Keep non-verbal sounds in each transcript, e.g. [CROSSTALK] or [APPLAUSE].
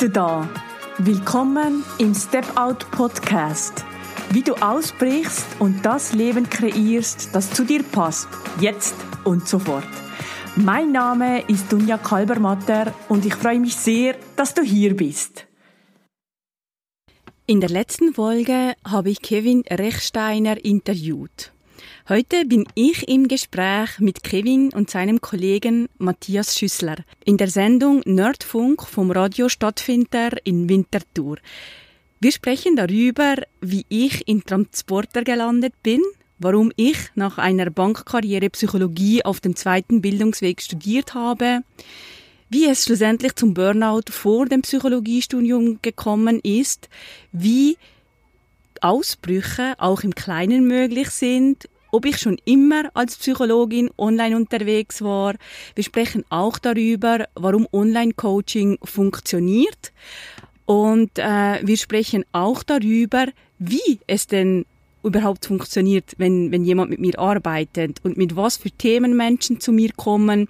du da. Willkommen im Step Out Podcast. Wie du ausbrichst und das Leben kreierst, das zu dir passt, jetzt und sofort. Mein Name ist Dunja Kalbermatter und ich freue mich sehr, dass du hier bist. In der letzten Folge habe ich Kevin Rechsteiner interviewt. Heute bin ich im Gespräch mit Kevin und seinem Kollegen Matthias Schüssler in der Sendung Nerdfunk vom Radio Stadtfinder in Winterthur. Wir sprechen darüber, wie ich in Transporter gelandet bin, warum ich nach einer Bankkarriere Psychologie auf dem zweiten Bildungsweg studiert habe, wie es schlussendlich zum Burnout vor dem Psychologiestudium gekommen ist, wie Ausbrüche auch im Kleinen möglich sind ob ich schon immer als Psychologin online unterwegs war. Wir sprechen auch darüber, warum Online-Coaching funktioniert. Und äh, wir sprechen auch darüber, wie es denn überhaupt funktioniert, wenn, wenn jemand mit mir arbeitet und mit was für Themen Menschen zu mir kommen,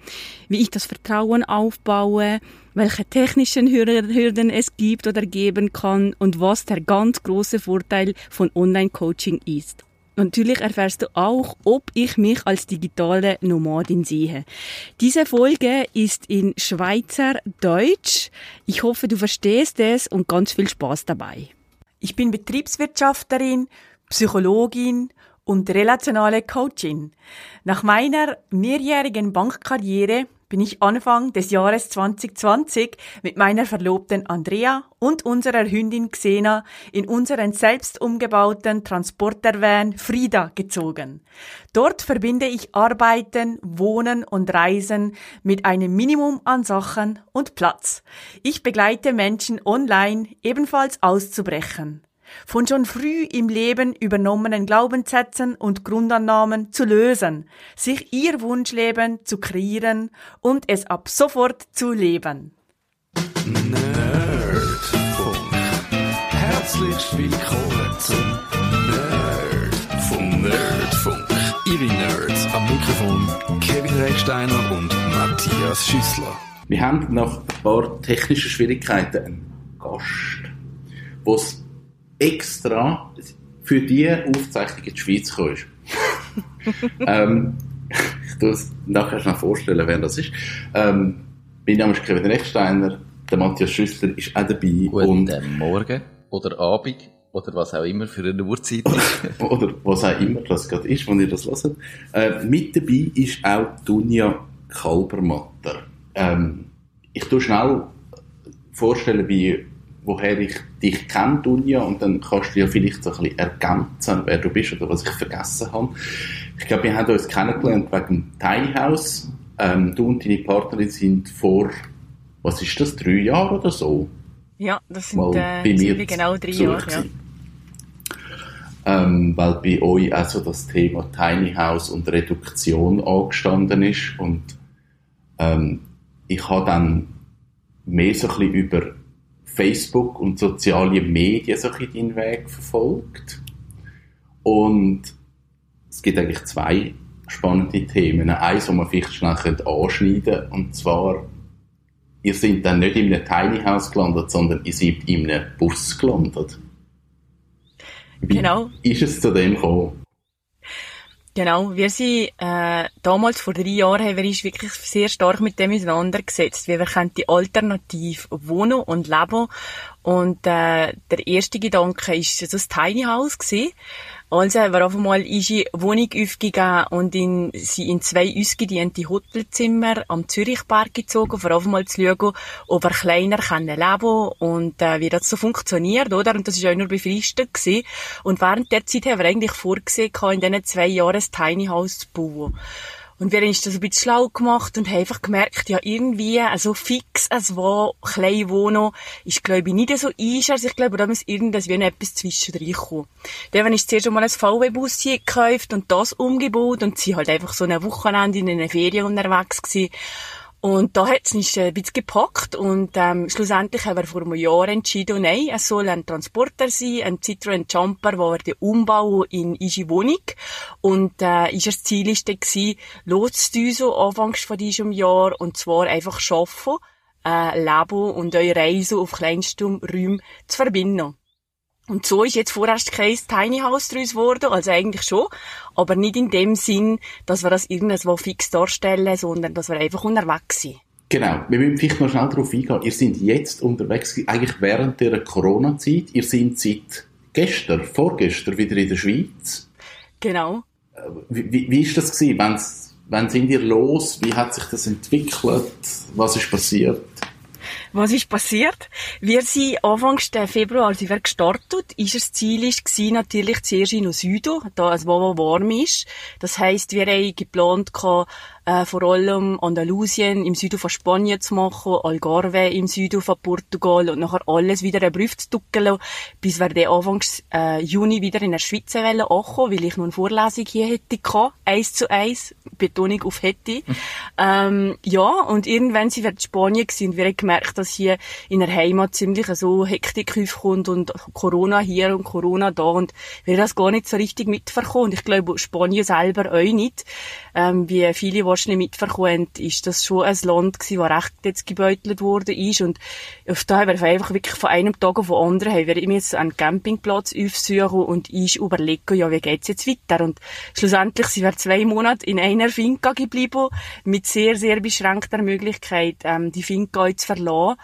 wie ich das Vertrauen aufbaue, welche technischen Hürden es gibt oder geben kann und was der ganz große Vorteil von Online-Coaching ist. Natürlich erfährst du auch, ob ich mich als digitale Nomadin sehe. Diese Folge ist in Schweizer Deutsch. Ich hoffe, du verstehst es und ganz viel Spaß dabei. Ich bin Betriebswirtschafterin, Psychologin und relationale Coachin. Nach meiner mehrjährigen Bankkarriere bin ich Anfang des Jahres 2020 mit meiner Verlobten Andrea und unserer Hündin Xena in unseren selbst umgebauten Transportervan Frida gezogen. Dort verbinde ich Arbeiten, Wohnen und Reisen mit einem Minimum an Sachen und Platz. Ich begleite Menschen online ebenfalls auszubrechen von schon früh im Leben übernommenen Glaubenssätzen und Grundannahmen zu lösen, sich ihr Wunschleben zu kreieren und es ab sofort zu leben. Nerdfunk. Herzlich willkommen zum Nerdfunk. Nerdfunk. Ihre Nerds am Mikrofon Kevin Recksteiner und Matthias Schüssler. Wir haben nach ein paar technischen Schwierigkeiten einen Gast, der extra für die Aufzeichnung in die Schweiz gekommen ist. [LAUGHS] ähm, ich tue es nachher schnell vorstellen, wer das ist. Ähm, mein Name ist Kevin Rechsteiner, der Matthias Schüssler ist auch dabei. Guten und Morgen oder Abend oder was auch immer für eine Uhrzeit. [LAUGHS] oder was auch immer das gerade ist, wenn ihr das hört. Äh, mit dabei ist auch Dunja Kalbermatter. Ähm, ich tue schnell vorstellen, wie woher ich dich kenne, Dunja, und dann kannst du ja vielleicht so ein bisschen ergänzen, wer du bist oder was ich vergessen habe. Ich glaube, wir haben uns kennengelernt wegen dem Tiny House. Ähm, du und deine Partnerin sind vor, was ist das, drei Jahre oder so? Ja, das sind, äh, sind genau drei Jahre, ja. Ähm, weil bei euch also das Thema Tiny House und Reduktion angestanden ist und ähm, ich habe dann mehr so ein bisschen über Facebook und soziale Medien so ein deinen Weg verfolgt. Und es gibt eigentlich zwei spannende Themen. Eins, das man vielleicht schnell anschneiden könnte, und zwar, ihr seid dann nicht in einem Tiny House gelandet, sondern ihr seid in einem Bus gelandet. Wie genau. ist es zu dem gekommen? Genau, wir sind äh, damals vor drei Jahren haben wir uns wirklich sehr stark mit dem auseinandergesetzt, wie wir die alternativ wohnen und leben und äh, der erste Gedanke ist das Tiny House gewesen. Also haben wir auf einmal unsere Wohnung aufgegeben und in, sie in zwei ausgediente Hotelzimmer am Zürichberg gezogen, vor allem mal zu schauen, ob wir kleiner können leben und äh, wie das so funktioniert, oder? Und das war auch nur befristet gewesen. Und während der Zeit haben wir eigentlich vorgesehen, in diesen zwei Jahren ein Tiny House zu bauen. Und wir haben uns das ein bisschen schlau gemacht und haben einfach gemerkt, ja, irgendwie, also fix, es war klein wohnen, ist, glaube ich, nicht so eins. Also ich glaube, da muss irgendwas etwas zwischendrin kommen. Dann habe ich zuerst einmal ein VW-Bus gekauft und das umgebaut und sie halt einfach so ein Wochenende in einer Ferien unterwegs gewesen. Und da hat es mich ein bisschen gepackt und ähm, schlussendlich haben wir vor einem Jahr entschieden, nein, es soll ein Transporter sein, ein Citroen Jumper, wo wir den umbauen in unsere Wohnung. Und äh, das Ziel ist dann gewesen, anfangs von diesem Jahr, und zwar einfach schaffen, äh, Leben und eure Reise auf kleinstem Räumen zu verbinden. Und so ist jetzt vorerst kein Tiny House daraus geworden, also eigentlich schon, aber nicht in dem Sinn, dass wir das irgendwo fix darstellen, sondern dass wir einfach unterwegs sind. Genau, wir müssen vielleicht noch schnell darauf eingehen. Ihr seid jetzt unterwegs, eigentlich während der Corona-Zeit. Ihr seid seit gestern, vorgestern wieder in der Schweiz. Genau. Wie, wie, wie ist das gewesen? Wenn's, wann sind ihr los? Wie hat sich das entwickelt? Was ist passiert? Was ist passiert? Wir sind Anfang Februar sind wir gestartet. Ist das Ziel gewesen, natürlich zuerst in Süden, da es warm ist. Das heisst, wir haben geplant, äh, vor allem Andalusien im Süden von Spanien zu machen, Algarve im Süden von Portugal und nachher alles wieder einen Brief zu duckeln, bis wir dann Anfang äh, Juni wieder in der Schweiz wollen ankommen, weil ich noch eine Vorlesung hier hätte gehabt, eins zu eins, Betonung auf hätte. [LAUGHS] ähm, ja, und irgendwann sind wir in Spanien gewesen und wir haben gemerkt, dass hier in der Heimat ziemlich so Hektik aufkommt und Corona hier und Corona da und wir das gar nicht so richtig mitverkommen. Und ich glaube, Spanien selber auch nicht. Ähm, wie viele wahrscheinlich mitverkommen ist das schon ein Land gewesen, das recht jetzt gebeutelt ist. Und auf da haben wir einfach wirklich von einem Tag auf den anderen haben wir jetzt einen Campingplatz aufsuchen und ich überlegen, ja, wie geht's jetzt weiter? Und schlussendlich sind wir zwei Monate in einer Finca geblieben, mit sehr, sehr beschränkter Möglichkeit, ähm, die Finca zu verlassen.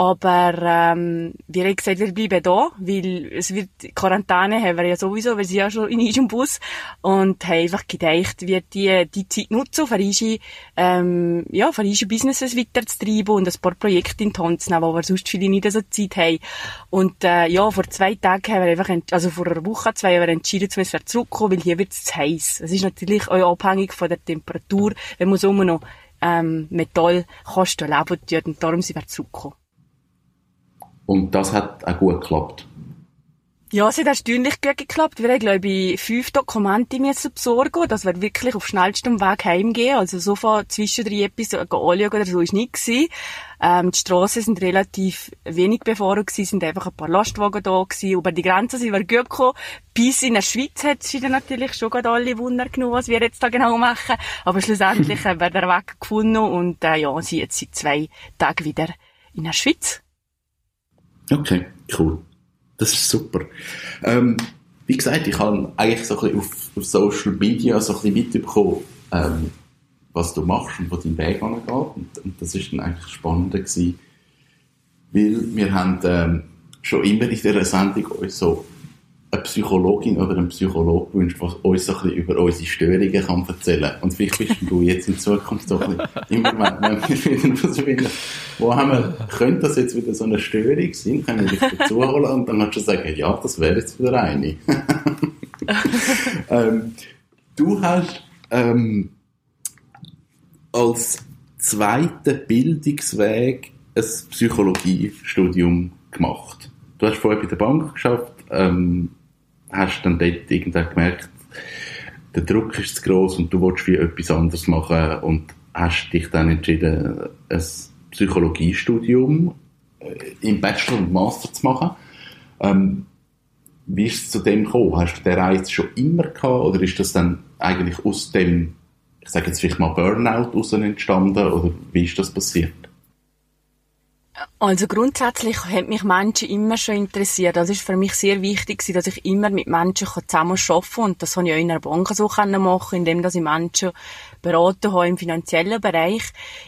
Aber ähm, wir haben gesagt, wir bleiben da, weil es wird Quarantäne haben wir ja sowieso, wir sind ja schon in unserem Bus und haben einfach gedacht, wir die, die Zeit nutzen, für unsere, ähm, ja, für unsere Businesses weiterzutreiben und ein paar Projekte in die Hand zu nehmen, wo wir sonst viele nicht so Zeit haben. Und äh, ja, vor zwei Tagen haben wir einfach, also vor einer Woche, zwei, haben wir entschieden, dass wir zurückkommen, weil hier wird es zu heiß. Es ist natürlich auch abhängig von der Temperatur, wenn man so immer noch ähm, Metallkasten leben tut und darum sind wir zurückgekommen. Und das hat auch gut geklappt. Ja, es hat erstaunlich gut geklappt. Wir haben, glaube ich, fünf Dokumente müssen besorgen, dass wir wirklich auf schnellstem Weg heimgehen. Also so von zwischen drei anschauen oder so ist nicht gewesen. Ähm, die Strassen sind relativ wenig befahren gewesen, sind einfach ein paar Lastwagen da gewesen. Über die Grenze sind wir gut gekommen. Bis in der Schweiz hat es natürlich schon gerade alle Wunder genommen, was wir jetzt da genau machen. Aber schlussendlich [LAUGHS] haben wir den Weg gefunden und, äh, ja, sind jetzt seit zwei Tagen wieder in der Schweiz. Okay, cool. Das ist super. Ähm, wie gesagt, ich habe eigentlich so ein bisschen auf, auf Social Media so ein bisschen mitbekommen, ähm, was du machst und wo dein Weg angeht. Und, und das ist dann eigentlich spannend gewesen, weil wir haben ähm, schon immer in dieser Sendung uns so eine Psychologin oder einen Psychologe wünscht, der uns so ein bisschen über unsere Störungen kann erzählen kann. Und vielleicht bist du jetzt in Zukunft doch ein [LAUGHS] immer, wenn wir [LAUGHS] wieder was finden, wo haben wir, könnte das jetzt wieder so eine Störung sein, können wir dich dazu holen und dann kannst du sagen, ja, das wäre jetzt wieder eine. [LAUGHS] ähm, du hast ähm, als zweiten Bildungsweg ein Psychologiestudium gemacht. Du hast vorher bei der Bank geschafft, ähm, hast dann dort irgendwann gemerkt, der Druck ist zu groß und du willst wie etwas anderes machen und hast dich dann entschieden, ein Psychologiestudium äh, im Bachelor und Master zu machen. Ähm, wie ist es zu dem gekommen? Hast du den Reiz schon immer gehabt oder ist das dann eigentlich aus dem, ich sage jetzt vielleicht mal Burnout aus entstanden oder wie ist das passiert? Also grundsätzlich hat mich Menschen immer schon interessiert. Das ist für mich sehr wichtig, dass ich immer mit Menschen zusammen arbeiten kann. Und das habe ich auch in einer Bank so machen indem ich Menschen beraten habe im finanziellen Bereich.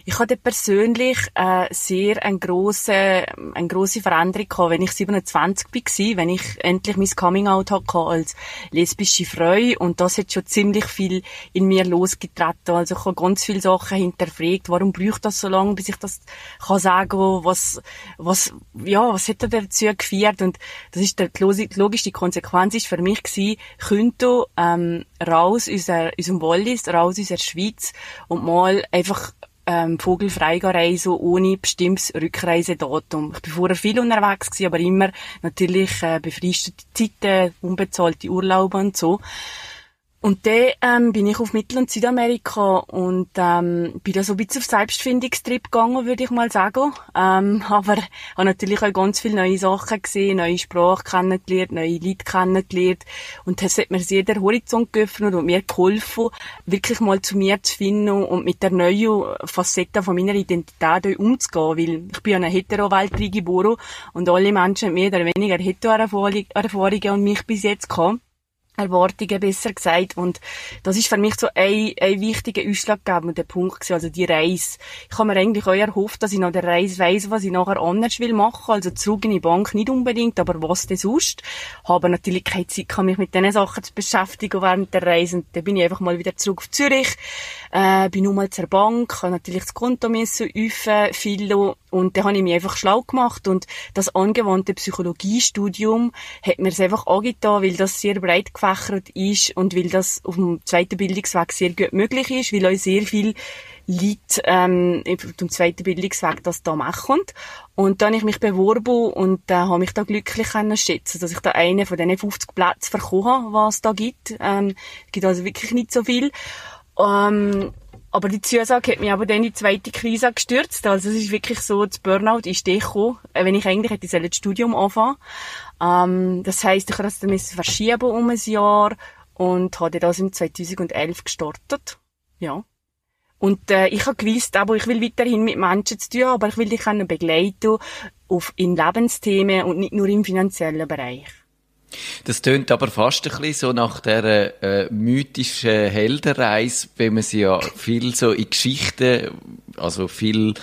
Ich hatte persönlich äh, sehr eine grosse, eine grosse Veränderung gehabt, wenn ich 27 war, wenn ich endlich mein Coming-out hatte als lesbische Frau. Und das hat schon ziemlich viel in mir losgetreten. Also ich habe ganz viele Sachen hinterfragt. Warum braucht das so lange, bis ich das kann sagen, was, was, ja, was hat dazu geführt? Und das ist die logische Konsequenz ist für mich gewesen, könnte, ähm, raus aus unserem Wallis, raus aus der Schweiz und mal einfach ähm, vogelfrei reisen ohne bestimmtes Rückreisedatum. Ich bin vorher viel unterwegs gewesen, aber immer natürlich äh, befristete Zeiten, unbezahlte Urlaube und so. Und dann ähm, bin ich auf Mittel- und Südamerika und ähm, bin da so ein bisschen auf Selbstfindungstrip gegangen, würde ich mal sagen. Ähm, [LAUGHS] aber habe natürlich auch ganz viele neue Sachen gesehen, neue Sprache kennengelernt, neue Leute kennengelernt. Und das hat mir sehr den Horizont geöffnet und mir geholfen, wirklich mal zu mir zu finden und mit der neuen Facette von meiner Identität umzugehen. Weil ich bin ja eine hetero-Welt geboren und alle Menschen mehr oder weniger hetero-Erfahrungen und mich bis jetzt gehabt. Erwartungen besser gesagt. Und das ist für mich so ein, ein wichtiger ausschlaggebender Punkt gewesen, also die Reise. Ich habe mir eigentlich auch erhofft, dass ich nach der Reise weiss, was ich nachher anders will machen. Also zurück in die Bank nicht unbedingt, aber was denn sonst? Habe natürlich keine Zeit, mich mit diesen Sachen zu beschäftigen während der Reise. Und dann bin ich einfach mal wieder zurück auf Zürich, äh, bin nur mal zur Bank, habe natürlich das Konto müssen öffnen, viel und dann habe ich mich einfach schlau gemacht und das angewandte Psychologiestudium hat mir es einfach angetan, weil das sehr breit gefächert ist und weil das auf dem zweiten Bildungsweg sehr gut möglich ist, weil auch sehr viel Leute ähm, auf dem zweiten Bildungsweg das da machen. Und dann habe ich mich beworben und äh, habe mich da glücklich können schätzen, dass ich da einen von diesen 50 Plätzen bekommen habe, was es da gibt. Ähm, gibt also wirklich nicht so viel. Ähm, aber die Zusage hat mich aber dann in die zweite Krise gestürzt. Also es ist wirklich so, das Burnout ist gekommen, äh, wenn ich eigentlich hätte das Studium anfangen. Ähm, das heisst, ich musste das verschieben um ein Jahr und habe das im 2011 gestartet. Ja. Und äh, ich habe gewusst, aber ich will weiterhin mit Menschen zu tun, aber ich will dich begleiten auf in Lebensthemen und nicht nur im finanziellen Bereich. Das tönt aber fast ein bisschen so nach der äh, mythischen Heldenreise, wenn man sie ja viel so in Geschichten, also viel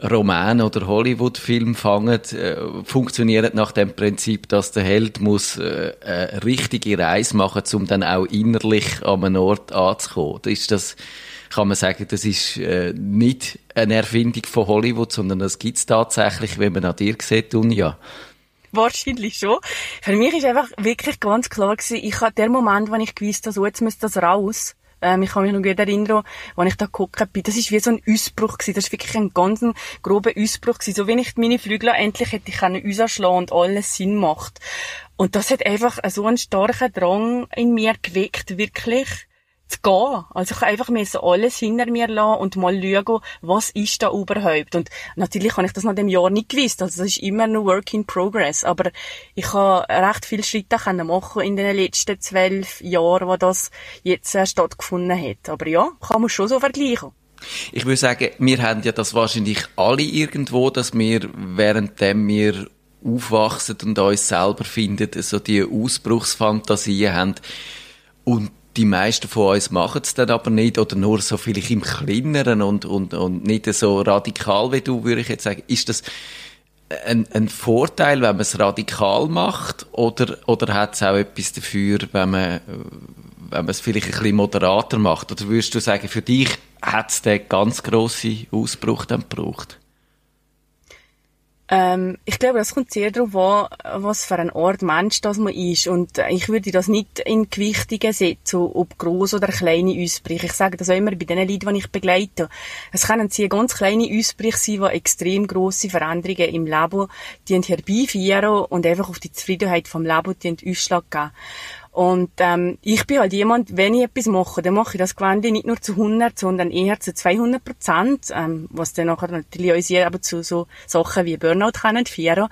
Roman oder Hollywood-Film fangen, äh, funktioniert nach dem Prinzip, dass der Held muss äh, eine richtige Reise machen, um dann auch innerlich an einem Ort anzukommen. Ist das, kann man sagen, das ist äh, nicht eine Erfindung von Hollywood, sondern das gibt's tatsächlich, wenn man an dir sieht, Dunja. [LAUGHS] Wahrscheinlich schon. Für mich ist einfach wirklich ganz klar gewesen, ich hatte der Moment, wo ich gewusst habe, so, jetzt muss das raus. Ähm, ich kann mich noch gut erinnern, als ich da geguckt bin. Das ist wie so ein Ausbruch gewesen. Das ist wirklich ein ganz grober Ausbruch gewesen. So wenn ich meine Flügel endlich hätte ich können rausschlagen und alles Sinn macht. Und das hat einfach so einen starken Drang in mir geweckt, wirklich zu gehen. Also ich einfach müssen alles hinter mir lassen und mal schauen, was ist da überhaupt. Und natürlich habe ich das nach dem Jahr nicht gewusst. Also das ist immer nur Work in Progress. Aber ich habe recht viele Schritte können machen in den letzten zwölf Jahren, wo das jetzt äh, stattgefunden hat. Aber ja, kann man schon so vergleichen. Ich würde sagen, wir haben ja das wahrscheinlich alle irgendwo, dass wir, währenddem wir aufwachsen und uns selber finden, so die Ausbruchsfantasien haben. Und die meisten von uns machen es dann aber nicht oder nur so vielleicht im Kleineren und, und, und nicht so radikal wie du, würde ich jetzt sagen. Ist das ein, ein Vorteil, wenn man es radikal macht oder, oder hat es auch etwas dafür, wenn man, wenn man es vielleicht ein bisschen moderater macht? Oder würdest du sagen, für dich hat es den ganz grossen Ausbruch dann gebraucht? Ähm, ich glaube, das kommt sehr darauf an, was für ein Ort Mensch das man ist. Und ich würde das nicht in Gewichtungen setzen, ob groß oder kleine Ausbrüche. Ich sage das auch immer bei den Leuten, die ich begleite. Es können sehr ganz kleine Ausbrüche sein, die extrem grosse Veränderungen im Leben herbeiführen und einfach auf die Zufriedenheit vom Leben Ausschlag geben. Und ähm, ich bin halt jemand, wenn ich etwas mache, dann mache ich das Gewende nicht nur zu 100, sondern eher zu 200 Prozent, ähm, was dann nachher natürlich uns aber zu so Sachen wie Burnout können führen.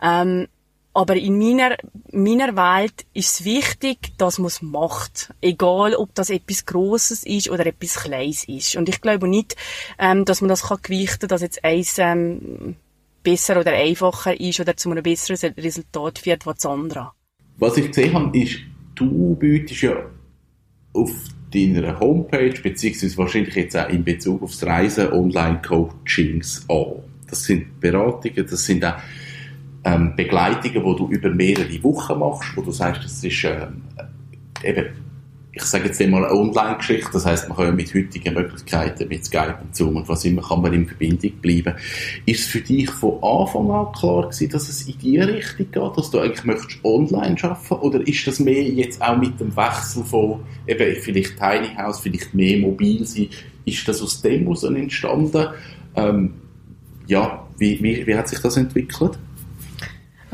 Ähm, aber in meiner, meiner Welt ist es wichtig, dass man es macht. Egal, ob das etwas Grosses ist oder etwas Kleines ist. Und ich glaube nicht, ähm, dass man das kann gewichten, dass jetzt eins ähm, besser oder einfacher ist oder zu einem besseren Resultat führt als das andere. Was ich gesehen habe, ist, du bietest ja auf deiner Homepage, beziehungsweise wahrscheinlich jetzt auch in Bezug aufs Reisen, Online-Coachings an. Das sind Beratungen, das sind auch ähm, Begleitungen, die du über mehrere Wochen machst, wo du sagst, das ist ähm, eben ich sage jetzt einmal eine Online-Geschichte, das heißt, man kann mit heutigen Möglichkeiten, mit Skype und Zoom und was immer, kann man in Verbindung bleiben. Ist es für dich von Anfang an klar gewesen, dass es in die Richtung geht, dass du eigentlich möchtest online arbeiten oder ist das mehr jetzt auch mit dem Wechsel von eben vielleicht Tiny House, vielleicht mehr mobil sein, ist das aus dem heraus entstanden? Ähm, ja, wie, wie, wie hat sich das entwickelt?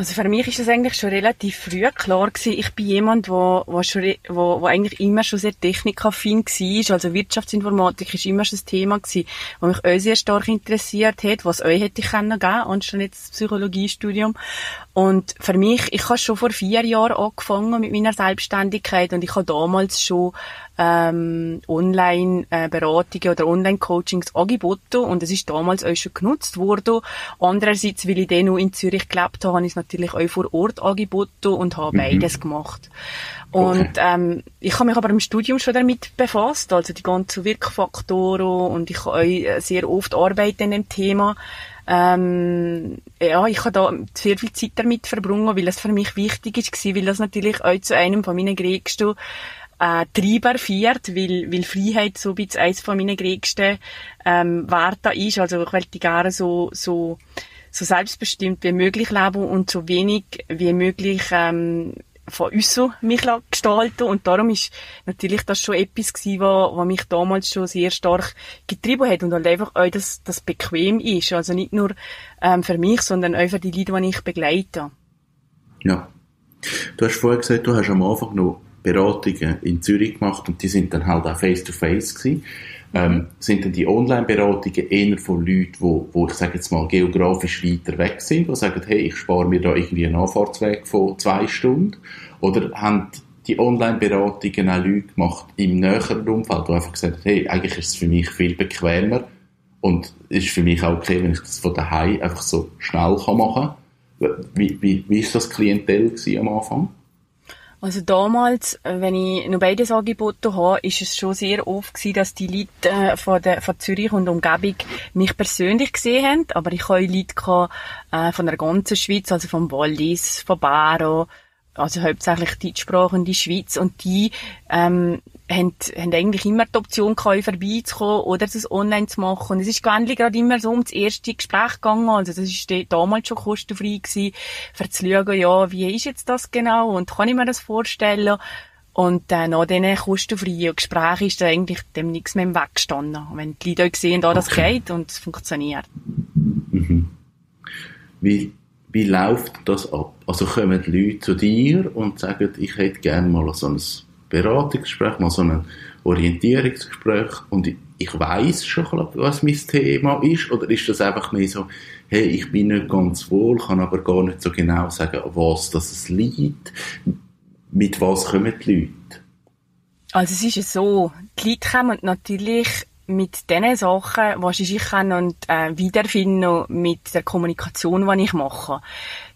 Also für mich ist das eigentlich schon relativ früh klar gewesen. Ich bin jemand, wo, wo, schon, wo, wo eigentlich immer schon sehr technikaffin war. Also Wirtschaftsinformatik ist immer schon das Thema gewesen, was mich auch sehr stark interessiert hat, was euch hätte ich können geben, anstatt jetzt das Psychologiestudium. Und für mich, ich habe schon vor vier Jahren angefangen mit meiner Selbstständigkeit und ich habe damals schon ähm, Online-Beratungen oder Online-Coachings angeboten und es ist damals auch schon genutzt worden. Andererseits, weil ich dann noch in Zürich gelebt habe, habe ich es natürlich auch vor Ort angeboten und habe mhm. beides gemacht. Und okay. ähm, ich habe mich aber im Studium schon damit befasst, also die ganzen Wirkfaktoren und ich habe auch sehr oft Arbeit in dem Thema. Ähm, ja, ich habe da sehr viel Zeit damit verbrungen, weil es für mich wichtig ist, weil das natürlich auch zu einem von meinen größten äh, Treiber führt, weil, weil Freiheit so ein bisschen eines von meinen größten ähm, Werten ist. Also ich möchte gerne so, so, so selbstbestimmt wie möglich leben und so wenig wie möglich ähm, von uns mich gestalten und darum ist natürlich das schon etwas gewesen, was, was mich damals schon sehr stark getrieben hat und halt einfach auch, dass das bequem ist, also nicht nur ähm, für mich, sondern auch für die Leute, die ich begleite. Ja. Du hast vorher gesagt, du hast am Anfang noch Beratungen in Zürich gemacht und die sind dann halt auch face-to-face -face gewesen. Ähm, sind denn die Online-Beratungen eher von Leuten, wo, wo ich sage jetzt mal geografisch weiter weg sind, die sagen, hey, ich spare mir da irgendwie einen Anfahrtsweg von zwei Stunden? Oder haben die Online-Beratungen auch Leute gemacht im näheren Umfeld, die einfach gesagt haben, hey, eigentlich ist es für mich viel bequemer und ist für mich auch okay, wenn ich das von daheim einfach so schnell machen kann. Wie, wie, wie ist das Klientel am Anfang? Also damals, äh, wenn ich noch beides angeboten habe, ist es schon sehr oft gewesen, dass die Leute äh, von, der, von Zürich und Umgebung mich persönlich gesehen haben, aber ich habe Leute gehabt, äh, von der ganzen Schweiz, also vom Wallis, von Baro, also hauptsächlich deutschsprachende Schweiz. Und die ähm, haben, haben eigentlich immer die Option gehabt, vorbeizukommen oder das online zu machen. Und es ist gewöhnlich gerade immer so um das erste Gespräch gegangen. Also das ist damals schon kostenfrei gewesen, für zu schauen, ja, wie ist jetzt das genau und kann ich mir das vorstellen? Und äh, nach diesen kostenfreien Gesprächen ist da eigentlich dem nichts mehr im Weg gestanden. Wenn die Leute sehen, da das okay. geht und es funktioniert. Mhm. Wie, wie läuft das ab? Also kommen die Leute zu dir und sagen, ich hätte gerne mal so ein Beratungsgespräch, mal so ein Orientierungsgespräch und ich, ich weiß schon, was mein Thema ist, oder ist das einfach mehr so, hey, ich bin nicht ganz wohl, kann aber gar nicht so genau sagen, was das liegt. Mit was kommen die Leute? Also es ist ja so, die Leute kommen natürlich mit den Sachen, was ich kann und äh, wiederfinden mit der Kommunikation, die ich mache.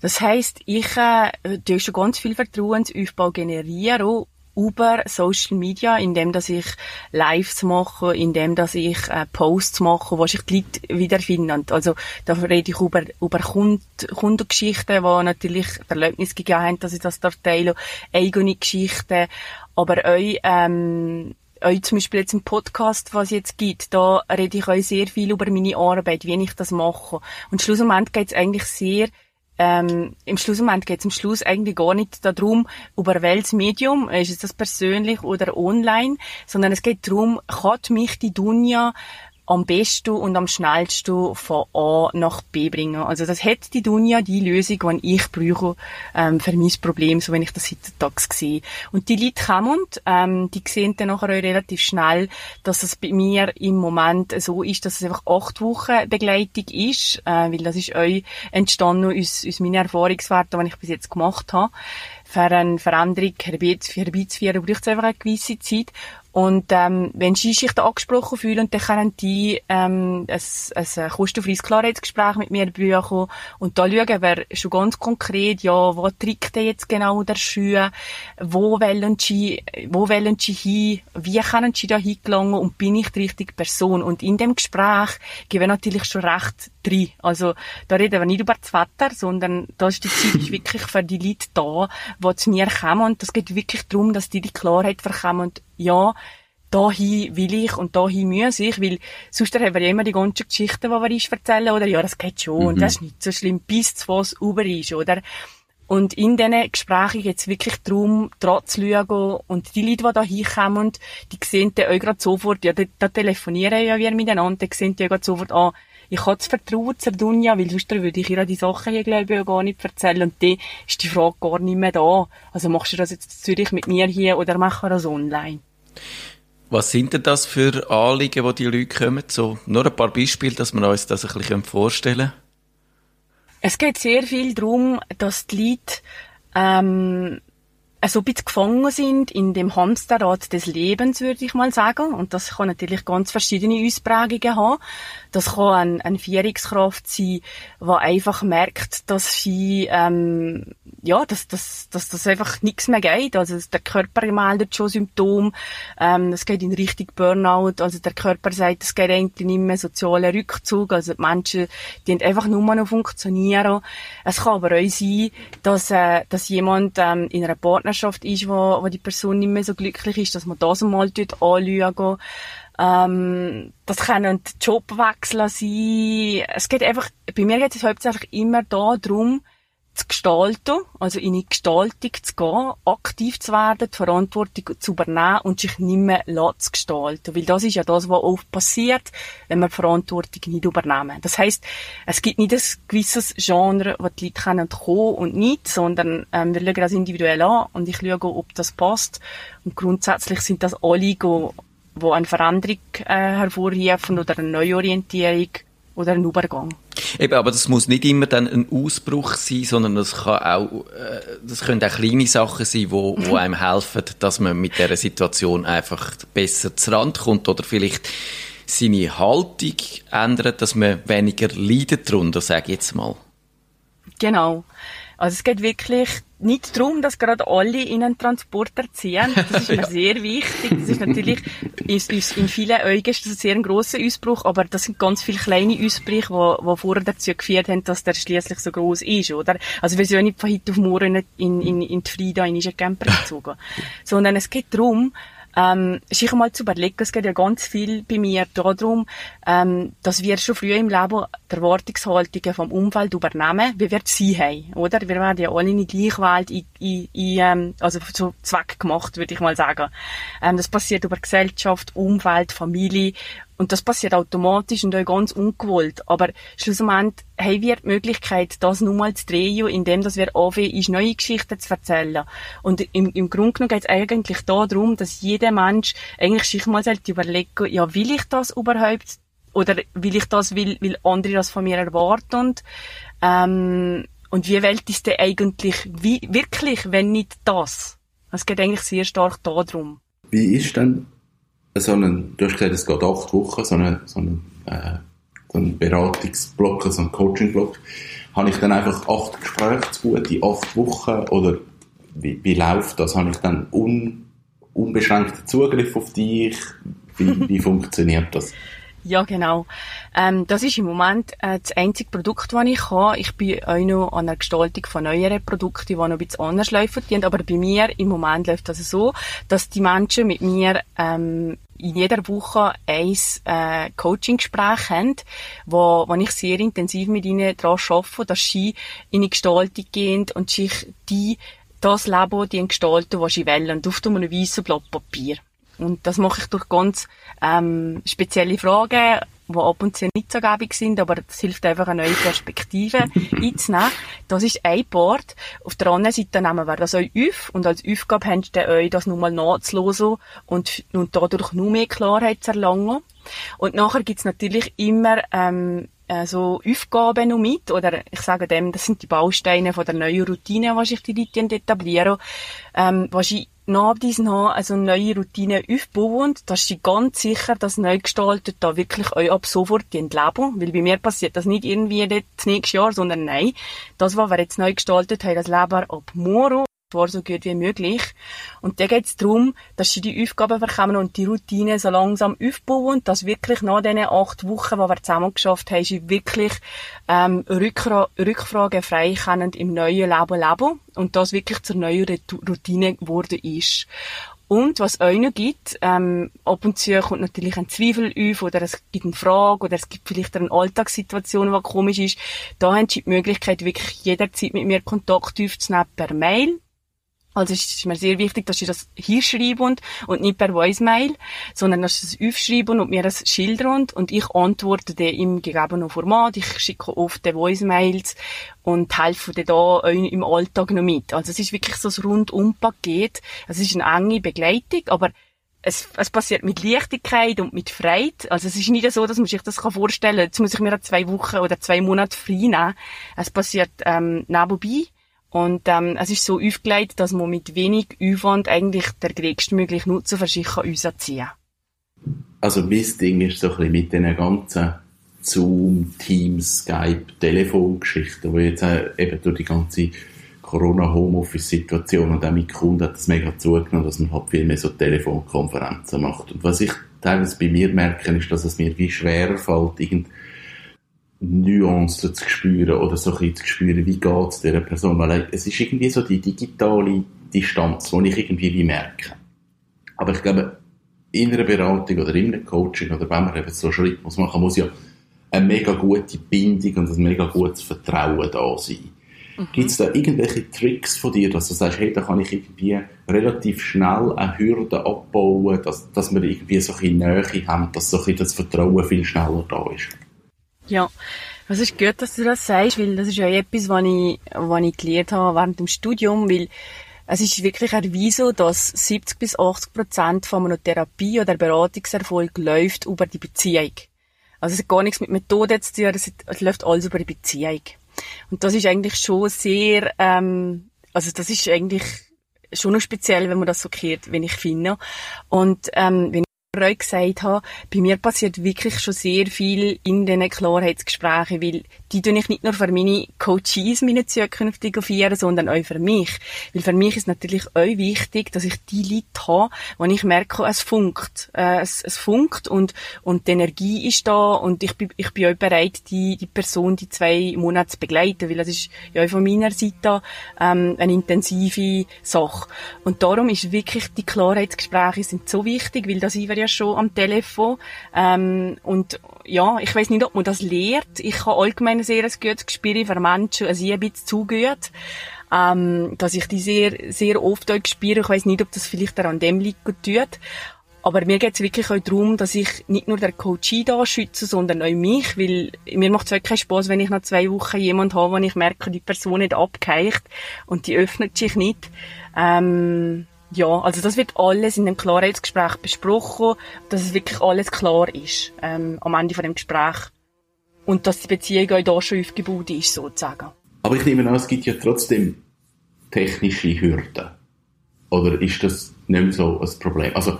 Das heißt, ich äh, schon ganz viel Vertrauensaufbau generieren über Social Media, indem dass ich Lives mache, indem dass ich äh, Posts mache, wo sich die Leute wiederfinden. Also da rede ich über, über Kund Kundengeschichten, die natürlich Erlebnis gegeben haben, dass ich das teile, eigene Geschichten, aber auch ähm, auch zum Beispiel jetzt im Podcast, was es jetzt gibt, da rede ich euch sehr viel über meine Arbeit, wie ich das mache. Und schlussendlich geht es eigentlich sehr ähm, im Schlussmoment geht es am Schluss eigentlich gar nicht darum, über welches Medium, ist es das persönlich oder online, sondern es geht darum, kann mich die Dunja am besten und am schnellsten von A nach B bringen. Also das hat die Dunja die Lösung, die ich brauche ähm, für mein Problem, so wenn ich das heutzutage sehe. Und die Leute kommen, ähm, die sehen dann nachher auch relativ schnell, dass es bei mir im Moment so ist, dass es einfach acht Wochen Begleitung ist, äh, weil das ist euch entstanden aus, aus meinen Erfahrungswerten, die ich bis jetzt gemacht habe für eine Veränderung herbeizuführen, braucht es einfach eine gewisse Zeit. Und ähm, wenn sie sich da angesprochen fühlen, dann können die ähm, ein, ein kostenfreies Klarheitsgespräch mit mir buchen und da schauen wir schon ganz konkret, ja, wo trägt denn jetzt genau der Schuh, wo wollen sie, wo wollen sie hin, wie können sie da hingelangen? Und bin ich die richtige Person? Und in dem Gespräch geben wir natürlich schon recht drin. Also da reden wir nicht über das Wetter, sondern da ist die Zeit [LAUGHS] wirklich für die Leute da, die zu mir kommen. Und das geht wirklich darum, dass die die Klarheit verkommen. Und ja, dahin will ich und dahin muss ich, weil sonst haben wir ja immer die ganzen Geschichten, die wir uns erzählen, oder ja, das geht schon, mhm. und das ist nicht so schlimm, bis zu was über ist, oder? Und in diesen Gesprächen geht es wirklich darum, dran zu schauen. Und die Leute, die da hinkommen, die sehen dann auch gerade sofort, ja, da, da telefonieren ja wir miteinander, die sehen ja gerade sofort, ah, ich habe das Vertrauen zur Dunja, weil sonst würde ich ihr die Sachen hier, glaube ich, gar nicht erzählen. Und dann ist die Frage gar nicht mehr da. Also machst du das jetzt in Zürich mit mir hier oder machst du das online? Was sind denn das für Anliegen, die die Leute kommen? So, nur ein paar Beispiele, dass wir uns das ein bisschen vorstellen können. Es geht sehr viel darum, dass die Leute ähm, so ein bisschen gefangen sind in dem Hamsterrad des Lebens, würde ich mal sagen. Und das kann natürlich ganz verschiedene Ausprägungen haben. Das kann eine, eine Führungskraft sein, die einfach merkt, dass sie, ähm, ja, dass, dass, dass das einfach nichts mehr geht. Also der Körper meldet schon Symptome. Ähm, es geht in Richtung Burnout. Also der Körper sagt, es geht eigentlich nicht mehr sozialer Rückzug. Also die Menschen, die einfach nur noch funktionieren. Es kann aber auch sein, dass, äh, dass jemand ähm, in einer Partnerschaft ist, wo, wo die Person nicht mehr so glücklich ist, dass man das einmal dort anschauen ähm, das können Jobwechsel sein. Es geht einfach, bei mir geht es hauptsächlich immer darum, zu gestalten, also in die Gestaltung zu gehen, aktiv zu werden, die Verantwortung zu übernehmen und sich nicht mehr zu gestalten. Weil das ist ja das, was oft passiert, wenn wir die Verantwortung nicht übernehmen. Das heisst, es gibt nicht ein gewisses Genre, wo die Leute können kommen und nicht, sondern ähm, wir schauen das individuell an und ich schaue, ob das passt. Und grundsätzlich sind das alle, wo eine Veränderung äh, hervorrufen oder eine Neuorientierung oder einen Übergang. Eben, aber das muss nicht immer dann ein Ausbruch sein, sondern das kann auch, äh, das können auch kleine Sachen sein, wo, wo einem helfen, dass man mit der Situation einfach besser zu Rand kommt oder vielleicht seine Haltung ändert, dass man weniger leidet darunter, sage ich jetzt mal. Genau. Also es geht wirklich nicht darum, dass gerade alle in einen Transporter ziehen. Das ist [LAUGHS] mir ja. sehr wichtig. Das ist natürlich ist, ist in vielen Augen ist das sehr ein grosser Ausbruch, aber das sind ganz viele kleine Ausbrüche, die, die vorher dazu geführt haben, dass der schließlich so groß ist, oder? Also wir sind ja nicht von heute auf morgen in, in, in die Frieda in einen Camper [LAUGHS] gezogen. Sondern es geht darum, ähm, sich einmal zu überlegen, es geht ja ganz viel bei mir darum, ähm, dass wir schon früh im Leben die Erwartungshaltungen vom Umfeld übernehmen, wie wir sie haben, oder? Wir werden ja alle in die gleiche Welt, in, in, in, ähm, also so Zweck gemacht, würde ich mal sagen. Ähm, das passiert über Gesellschaft, Umfeld, Familie und das passiert automatisch und auch ganz ungewollt. Aber schlussendlich haben wir die Möglichkeit, das nur mal zu drehen, indem dass wir anfangen, neue Geschichten zu erzählen. Und im, im Grunde genommen geht es eigentlich darum, dass jeder Mensch eigentlich sich mal überlegen ja, will ich das überhaupt? Oder will ich das, weil, weil andere das von mir erwarten? Ähm, und wie welt ist denn eigentlich wie, wirklich, wenn nicht das? Es geht eigentlich sehr stark darum. Wie ist denn so einen, du hast gesagt, es geht acht Wochen, so einen, so einen, äh, so einen Beratungsblock, so einen Coachingblock. Habe ich dann einfach acht Gespräche zu gut in acht Wochen oder wie, wie läuft das? Habe ich dann un, unbeschränkten Zugriff auf dich? Wie, wie [LAUGHS] funktioniert das? Ja, genau. Ähm, das ist im Moment äh, das einzige Produkt, das ich habe. Ich bin auch noch an der Gestaltung von neueren Produkten, die noch ein bisschen anders laufen. Aber bei mir im Moment läuft das so, dass die Menschen mit mir ähm, in jeder Woche ein äh, Coaching-Gespräch haben, wo, wo ich sehr intensiv mit ihnen daran arbeite, dass sie in die Gestaltung gehen und sich die, das Leben, die gestalten, was sie wollen, auf einem weißen Blatt Papier. Und das mache ich durch ganz ähm, spezielle Fragen, die ab und zu nicht so gäbig sind, aber das hilft einfach, eine neue Perspektive [LAUGHS] einzunehmen. Das ist ein Part. Auf der anderen Seite nehmen wir das euch auf und als Aufgabe habt ihr euch das nochmal nachzulosen und, und dadurch noch mehr Klarheit zu erlangen. Und nachher gibt's natürlich immer ähm, äh, so Aufgaben noch mit, oder ich sage dem, das sind die Bausteine von der neuen Routine, was ich die Leute etablieren, ähm, was ich nach diesen haben, also neue Routine aufbauen, dass sie ganz sicher das neu gestaltet da wirklich euch ab sofort leben. Weil bei mir passiert das nicht irgendwie das nächste Jahr, sondern nein. Das, was wir jetzt neu gestaltet haben, das Leben ab morgen war so gut wie möglich. Und da geht es darum, dass sie die Aufgaben bekommen und die Routine so langsam aufbauen, dass wirklich nach diesen acht Wochen, die wir zusammen geschafft haben, sie wirklich ähm, Rückra Rückfragen frei können im neuen Leben leben und das wirklich zur neuen Routine geworden ist. Und was auch noch gibt, ähm, ab und zu kommt natürlich ein Zweifel auf oder es gibt eine Frage oder es gibt vielleicht eine Alltagssituation, die komisch ist. Da haben Sie die Möglichkeit, wirklich jederzeit mit mir Kontakt aufzunehmen per Mail Also es ist mir sehr wichtig, dass ich das hier schreibe und nicht per Voicemail, sondern dass ich das aufschreibe und mir das schildern und ich antworte dann im gegebenen Format. Ich schicke oft die Voicemails und helfe dir da im Alltag noch mit. Also es ist wirklich so ein Rundum-Paket. Es ist eine enge Begleitung, aber es, es passiert mit Leichtigkeit und mit Freude. Also es ist nicht so, dass man sich das vorstellen kann. Jetzt muss ich mir zwei Wochen oder zwei Monate frei nehmen. Es passiert ähm, nebenbei und ähm, es ist so aufgelegt, dass man mit wenig Aufwand eigentlich der größtmögliche Nutzen für sich kann ziehen Also mein Ding ist so ein bisschen mit diesen ganzen Zoom, Teams, Skype, Telefongeschichten, wo jetzt äh, eben durch die ganze Corona-Homeoffice-Situation und auch mit Kunden hat es mega zugenommen, dass man halt viel mehr so Telefonkonferenzen macht. Und was ich teilweise bei mir merke, ist, dass es mir wie schwerer fällt, irgend Nuancen zu spüren oder so ein bisschen zu spüren, wie geht es dieser Person. Weil es ist irgendwie so die digitale Distanz, die ich irgendwie wie merke. Aber ich glaube, in einer Beratung oder in einem Coaching oder wenn man eben so einen Schritt muss machen, muss ja eine mega gute Bindung und ein mega gutes Vertrauen da sein. Mhm. Gibt es da irgendwelche Tricks von dir, dass du sagst, hey, da kann ich irgendwie relativ schnell eine Hürde abbauen, dass, dass wir irgendwie so ein bisschen Nähe haben, dass so ein bisschen das Vertrauen viel schneller da ist? Ja, es ist gut, dass du das sagst, weil das ist ja etwas, was ich, was ich gelernt habe während dem Studium, weil es ist wirklich erwiesen, dass 70 bis 80 Prozent von einer Therapie oder Beratungserfolg läuft über die Beziehung. Also es hat gar nichts mit Methode zu tun, es, läuft alles über die Beziehung. Und das ist eigentlich schon sehr, ähm, also das ist eigentlich schon noch speziell, wenn man das so kehrt, wenn ich finde. Und ähm, wenn Gesagt habe, bei mir passiert wirklich schon sehr viel in diesen Klarheitsgesprächen, weil die tue ich nicht nur für meine Coaches, meine zukünftigen vieren, sondern auch für mich. Weil für mich ist natürlich auch wichtig, dass ich die Leute habe, wo ich merke, es funkt. Äh, es, es funkt und, und die Energie ist da und ich bin, ich bin auch bereit, die, die Person die zwei Monate zu begleiten, weil das ist ja auch von meiner Seite ähm, eine intensive Sache. Und darum ist wirklich, die Klarheitsgespräche sind so wichtig, weil das ich ja schon am Telefon. Ähm, und ja, ich weiß nicht, ob man das lehrt. Ich habe allgemein ein sehr gutes Gespür für Menschen, also ein bisschen zu. Ähm, dass ich die sehr, sehr oft auch spüre. Ich weiß nicht, ob das vielleicht an dem liegt, tut. Aber mir geht es wirklich auch darum, dass ich nicht nur der Coachie da schütze, sondern auch mich, weil mir macht es wirklich keinen Spaß, wenn ich nach zwei Wochen jemand habe, wo ich merke, die Person nicht abgeheicht und die öffnet sich nicht. Ähm, ja, also das wird alles in dem Klarheitsgespräch besprochen, dass es wirklich alles klar ist ähm, am Ende von dem Gespräch und dass die Beziehung auch da schon aufgebaut ist, sozusagen. Aber ich nehme an, es gibt ja trotzdem technische Hürden. Oder ist das nicht mehr so ein Problem? Also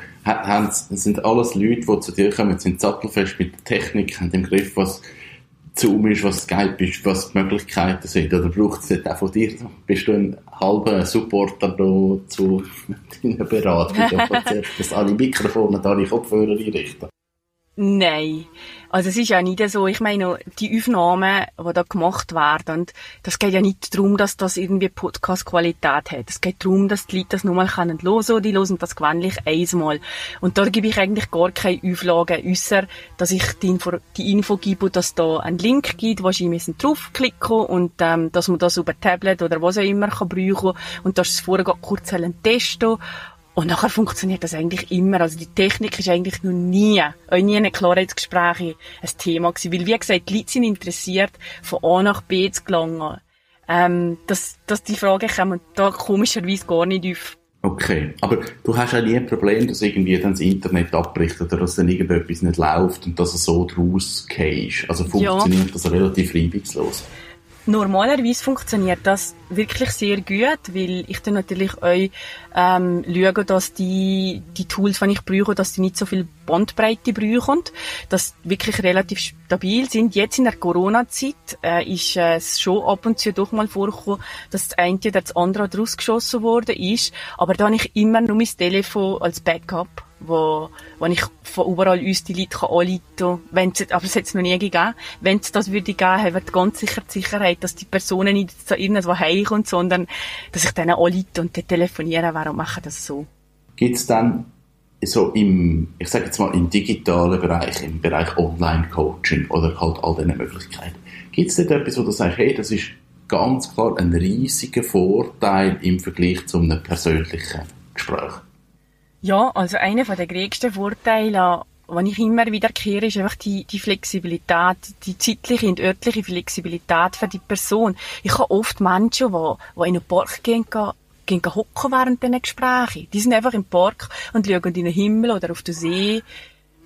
sind alles Leute, die zu dir kommen, sind sattelfest mit der Technik, haben im Griff, was Zoom ist, was Skype ist, was die Möglichkeiten sind? Oder braucht es nicht auch von dir? Bist du ein halber Supporter da zu [LAUGHS] deiner Beratung? [LAUGHS] dass alle Mikrofone und alle Kopfhörer einrichten? Nein. Also es ist ja nicht so, ich meine, die Aufnahmen, die da gemacht werden, und das geht ja nicht darum, dass das irgendwie Podcast-Qualität hat. Es geht darum, dass die Leute das nur mal hören können. Die hören das gewöhnlich einmal. Und da gebe ich eigentlich gar keine Auflagen, äußer, dass ich die Info, die Info gebe, dass da einen Link gibt, wo ich draufklicken und ähm, dass man das über Tablet oder was auch immer kann brauchen und dass es vorher kurz testen und nachher funktioniert das eigentlich immer. Also die Technik ist eigentlich noch nie, auch nie in Klarheitsgesprächen ein Thema gewesen. Weil, wie gesagt, die Leute sind interessiert, von A nach B zu gelangen. Ähm, dass, dass die Frage kommen da komischerweise gar nicht auf. Okay, aber du hast ja nie ein Problem, dass irgendwie dann das Internet abbricht oder dass dann irgendetwas nicht läuft und dass es so draus gehst. Also funktioniert ja. das relativ reibungslos. Normalerweise funktioniert das wirklich sehr gut, weil ich dann natürlich euch ähm, schaue, dass die, die Tools, die ich brauche, dass die nicht so viel Bandbreite brauchen, dass wirklich relativ stabil sind. Jetzt in der Corona-Zeit äh, ist es schon ab und zu doch mal vorgekommen, dass das eine oder das andere draus geschossen worden ist, aber da habe ich immer nur mein Telefon als Backup wo, wo ich von überall uns die Leute kann anrufen kann. Aber es hat es noch nie gegeben. Wenn es das würde geben, haben wir ganz sicher die Sicherheit, dass die Personen nicht zu irgendwo heimkommen, sondern dass ich denen anrufe und die telefonieren. Warum machen das so? Gibt es dann so im, ich sage jetzt mal im digitalen Bereich, im Bereich Online-Coaching oder halt all diesen Möglichkeiten, gibt es dort etwas, wo du sagst, hey, das ist ganz klar ein riesiger Vorteil im Vergleich zu einem persönlichen Gespräch. Ja, also einer der größten Vorteile, was ich immer wiederkehre, ist einfach die, die Flexibilität, die zeitliche und örtliche Flexibilität für die Person. Ich habe oft Menschen, die, die in einen Park gehen, gehen hocken während diesen Gesprächen. Die sind einfach im Park und schauen in den Himmel oder auf den See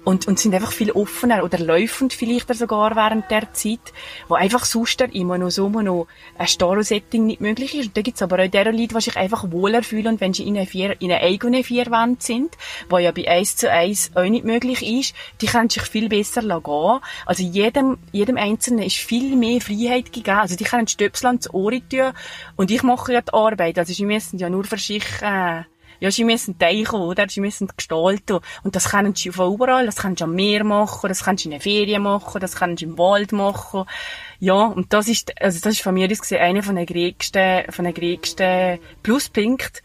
und, und sind einfach viel offener oder laufen vielleicht sogar während der Zeit, wo einfach sonst immer noch so noch ein Staro-Setting nicht möglich ist. Und da gibt's aber auch der Leute, die sich einfach wohler fühlen wenn sie in einer, vier, in einer eigenen vier Wand sind, wo ja bei eins zu eins auch nicht möglich ist, die können sich viel besser gehen. Also jedem, jedem Einzelnen ist viel mehr Freiheit gegeben. Also die können Stöpsel ans Ohr tun und ich mache ja die Arbeit. Also sie müssen ja nur für sich äh, ja, sie müssen teichen, oder? Sie müssen gestalten. Und das können sie von überall. Das können sie am Meer machen, das können sie in der Ferien machen, das können sie im Wald machen. Ja, und das ist, also das ist von mir aus gesehen einer von den größten, von den größten Pluspunkten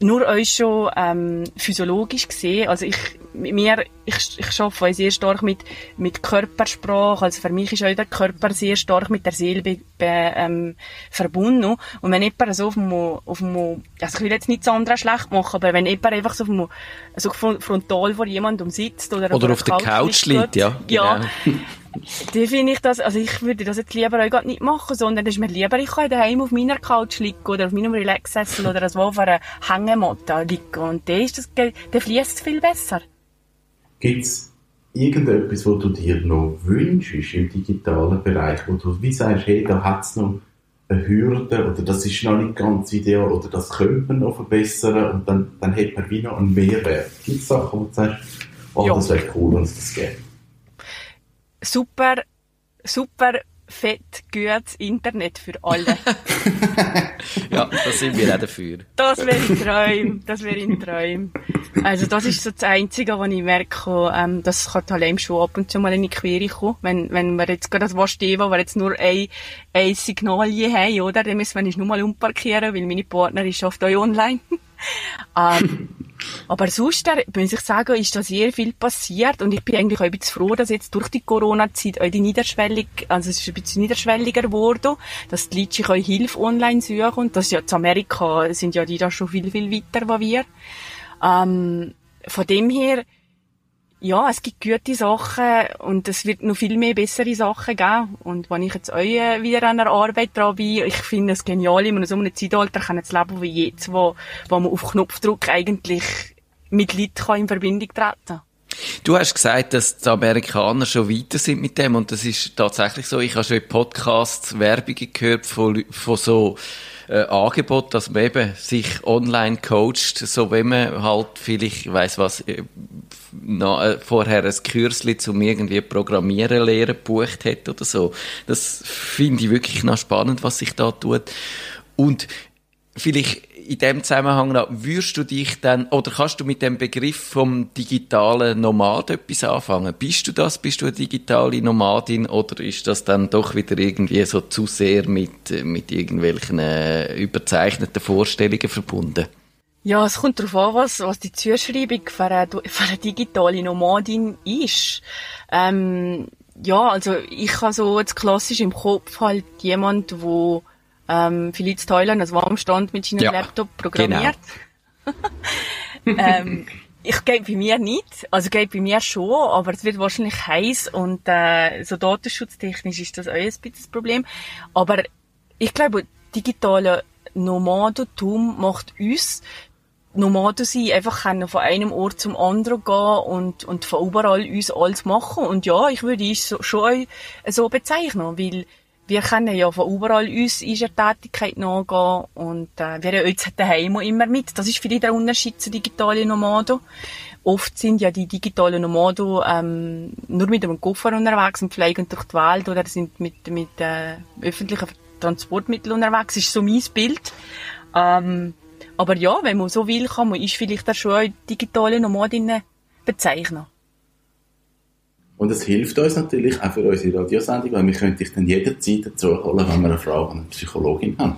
nur euch schon ähm, physiologisch gesehen, also ich, mir, ich, ich arbeite sehr stark mit, mit Körpersprache, also für mich ist auch der Körper sehr stark mit der Seele be, be, ähm, verbunden. Und wenn jemand so auf dem, auf dem, also ich will jetzt nichts anderes schlecht machen, aber wenn jemand einfach so, auf dem, so frontal vor jemandem sitzt oder, oder auf, auf der Couch liegt, ja. Ja. Genau. [LAUGHS] Die finde ich das, also ich würde das jetzt lieber auch nicht machen, sondern es ist mir lieber, ich kann daheim auf meiner Couch liegen oder auf meinem Relaxsessel oder so auf einer Hängematte liegen und der ist das, der fließt viel besser. Gibt's irgendetwas, was du dir noch wünschst im digitalen Bereich, wo du wie sagst, hey, da hat's noch eine Hürde oder das ist noch nicht ganz ideal oder das könnte man noch verbessern und dann, dann hat man wie noch einen Mehrwert. Gibt es Sachen, wo du sagst, oh, ja. das wäre cool, wenn es das gäbe? Super, super fett gutes Internet für alle. [LAUGHS] ja, da sind wir auch dafür. Das wäre ein Traum, das wäre ein Traum. Also das ist so das Einzige, was ich merke, ähm, das kann allein schon ab und zu mal in die Quere kommen. Wenn, wenn wir jetzt gerade das Waschstehen, wo wir jetzt nur ein, ein Signal hier haben, oder? Dann müssen wir nur mal umparkieren, weil meine Partnerin schafft euch online. [LAUGHS] ähm, aber sonst, muss ich sagen, ist da sehr viel passiert und ich bin eigentlich auch ein bisschen froh, dass jetzt durch die Corona-Zeit auch die Niederschwellig, also es ist ein bisschen niederschwelliger geworden, dass die Leute sich auch Hilfe online suchen und das ja zu Amerika sind ja die da schon viel, viel weiter als wir. Ähm, von dem her, ja, es gibt gute Sachen und es wird noch viel mehr bessere Sachen geben. Und wenn ich jetzt auch äh, wieder an der Arbeit dran bin, ich finde es genial, in so einem Zeitalter kann leben wie jetzt, wo, wo man auf Knopfdruck eigentlich mit Leuten in Verbindung treten kann. Du hast gesagt, dass die Amerikaner schon weiter sind mit dem und das ist tatsächlich so. Ich habe schon in Podcasts Werbungen gehört von, von so äh, Angebot, dass man eben sich online coacht, so wenn man halt vielleicht, ich weiss was, äh, na, äh, vorher ein Kürzli zum irgendwie Programmieren lernen gebucht hat oder so. Das finde ich wirklich noch spannend, was sich da tut. Und vielleicht in dem Zusammenhang noch, würdest du dich dann, oder kannst du mit dem Begriff vom digitalen Nomad etwas anfangen? Bist du das? Bist du eine digitale Nomadin? Oder ist das dann doch wieder irgendwie so zu sehr mit, mit irgendwelchen äh, überzeichneten Vorstellungen verbunden? Ja, es kommt darauf an, was, was die Zuschreibung für eine, für eine digitale Nomadin ist. Ähm, ja, also ich habe so jetzt klassisch im Kopf halt jemand, wo ähm, in Thailand als Warmstand mit seinem ja, Laptop programmiert. Genau. [LAUGHS] ähm, [LAUGHS] ich gehe bei mir nicht, also gehe bei mir schon, aber es wird wahrscheinlich heiß und äh, so datenschutztechnisch ist das auch ein bisschen das Problem. Aber ich glaube, digitale Nomadentum macht uns Nomaden sein, einfach können von einem Ort zum anderen gehen und, und von überall uns alles machen. Und ja, ich würde es schon so bezeichnen, weil wir können ja von überall uns unserer Tätigkeit nachgehen und äh, wir haben jetzt daheim immer mit. Das ist vielleicht der Unterschied zu digitalen Nomaden. Oft sind ja die digitalen Nomaden ähm, nur mit einem Koffer unterwegs und fliegen durch die Welt oder sind mit, mit äh, öffentlichen Transportmitteln unterwegs. Das ist so mein Bild. Ähm, aber ja, wenn man so will, kann man ist vielleicht auch schon digitale Nomadinnen bezeichnen. Und es hilft uns natürlich auch für unsere Radiosendung, weil wir können dich dann jederzeit dazu holen, wenn wir eine Frage an eine Psychologin haben.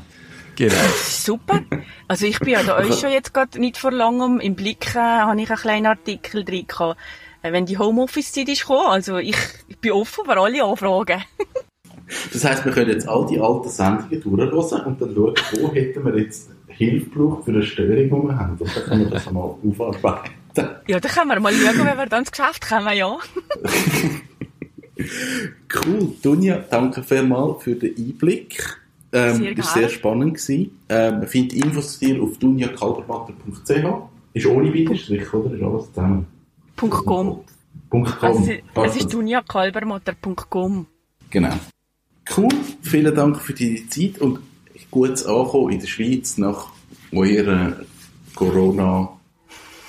Genau. Super. Also ich bin ja da euch schon jetzt gerade nicht vor langem im Blick, äh, habe ich einen kleinen Artikel drin gehabt, äh, wenn die Homeoffice-Zeit ist gekommen. Also ich, ich bin offen für alle Anfragen. [LAUGHS] Das heisst, wir können jetzt all die alten Sendungen durchhören und dann schauen, wo hätten wir jetzt Hilfe braucht für eine Störung, die wir haben. Und dann können wir das einmal [LAUGHS] aufarbeiten. Ja, dann können wir mal schauen, wenn wir dann ins Geschäft kommen, ja. [LAUGHS] cool. Dunja, danke vielmals für den Einblick. Ähm, Sehr das war sehr spannend. Gewesen. Ähm, findet Infos zu dir auf dunjakalbermatter.ch. Ist ohne Bindestrich, oder? Ist alles zusammen. Punkt .com. Punkt Also, .com. es ist- es Passt. ist dunjakalbermutter.com. Genau. Cool, vielen Dank für deine Zeit und gutes Ankommen in der Schweiz nach eurer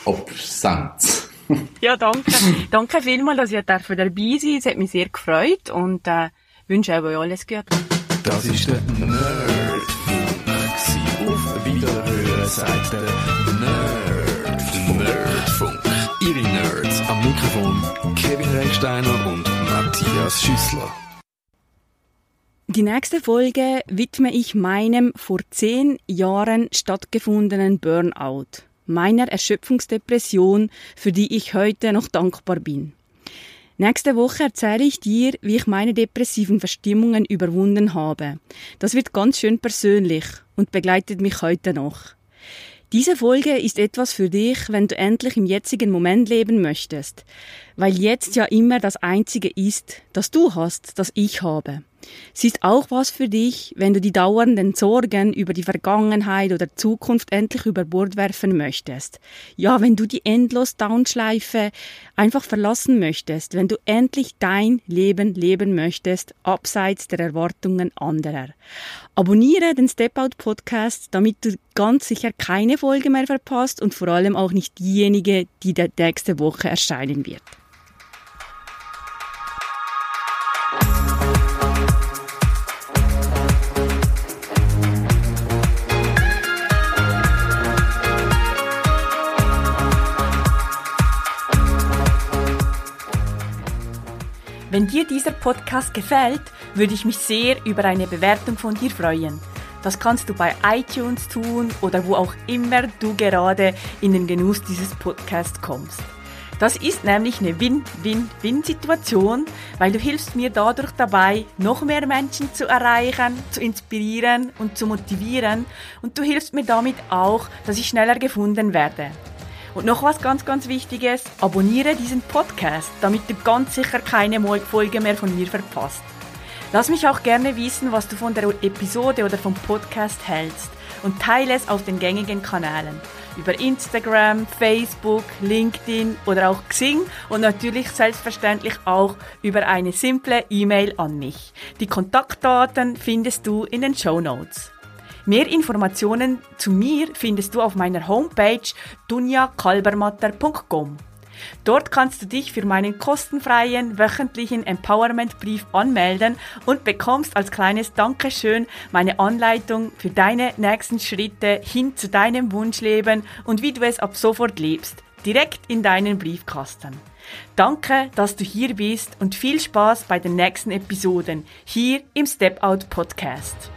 Corona-Absenz. [LAUGHS] Ja, danke. danke vielmals, dass ihr dabei sein durfte. Es hat mich sehr gefreut und äh, wünsche euch alles Gute. Das ist der Nerdfunk. Auf Wiederhören sagt der Nerd. Nerdfunk. Ihre Nerds am Mikrofon Kevin Recksteiner und Matthias Schüssler. Die nächste Folge widme ich meinem vor zehn Jahren stattgefundenen Burnout, meiner Erschöpfungsdepression, für die ich heute noch dankbar bin. Nächste Woche erzähle ich dir, wie ich meine depressiven Verstimmungen überwunden habe. Das wird ganz schön persönlich und begleitet mich heute noch. Diese Folge ist etwas für dich, wenn du endlich im jetzigen Moment leben möchtest, weil jetzt ja immer das Einzige ist, das du hast, das ich habe. Sie ist auch was für dich, wenn du die dauernden Sorgen über die Vergangenheit oder Zukunft endlich über Bord werfen möchtest. Ja, wenn du die endlos Downschleife einfach verlassen möchtest, wenn du endlich dein Leben leben möchtest, abseits der Erwartungen anderer. Abonniere den Step Out Podcast, damit du ganz sicher keine Folge mehr verpasst und vor allem auch nicht diejenige, die der nächste Woche erscheinen wird. Wenn dir dieser Podcast gefällt, würde ich mich sehr über eine Bewertung von dir freuen. Das kannst du bei iTunes tun oder wo auch immer du gerade in den Genuss dieses Podcasts kommst. Das ist nämlich eine Win-Win-Win-Situation, weil du hilfst mir dadurch dabei, noch mehr Menschen zu erreichen, zu inspirieren und zu motivieren und du hilfst mir damit auch, dass ich schneller gefunden werde. Und noch was ganz, ganz Wichtiges, abonniere diesen Podcast, damit du ganz sicher keine Folge mehr von mir verpasst. Lass mich auch gerne wissen, was du von der Episode oder vom Podcast hältst und teile es auf den gängigen Kanälen. Über Instagram, Facebook, LinkedIn oder auch Xing und natürlich selbstverständlich auch über eine simple E-Mail an mich. Die Kontaktdaten findest du in den Show Notes. Mehr Informationen zu mir findest du auf meiner Homepage dunjakalbermatter.com. Dort kannst du dich für meinen kostenfreien wöchentlichen Empowerment-Brief anmelden und bekommst als kleines Dankeschön meine Anleitung für deine nächsten Schritte hin zu deinem Wunschleben und wie du es ab sofort lebst, direkt in deinen Briefkasten. Danke, dass du hier bist und viel Spaß bei den nächsten Episoden hier im Step Out Podcast.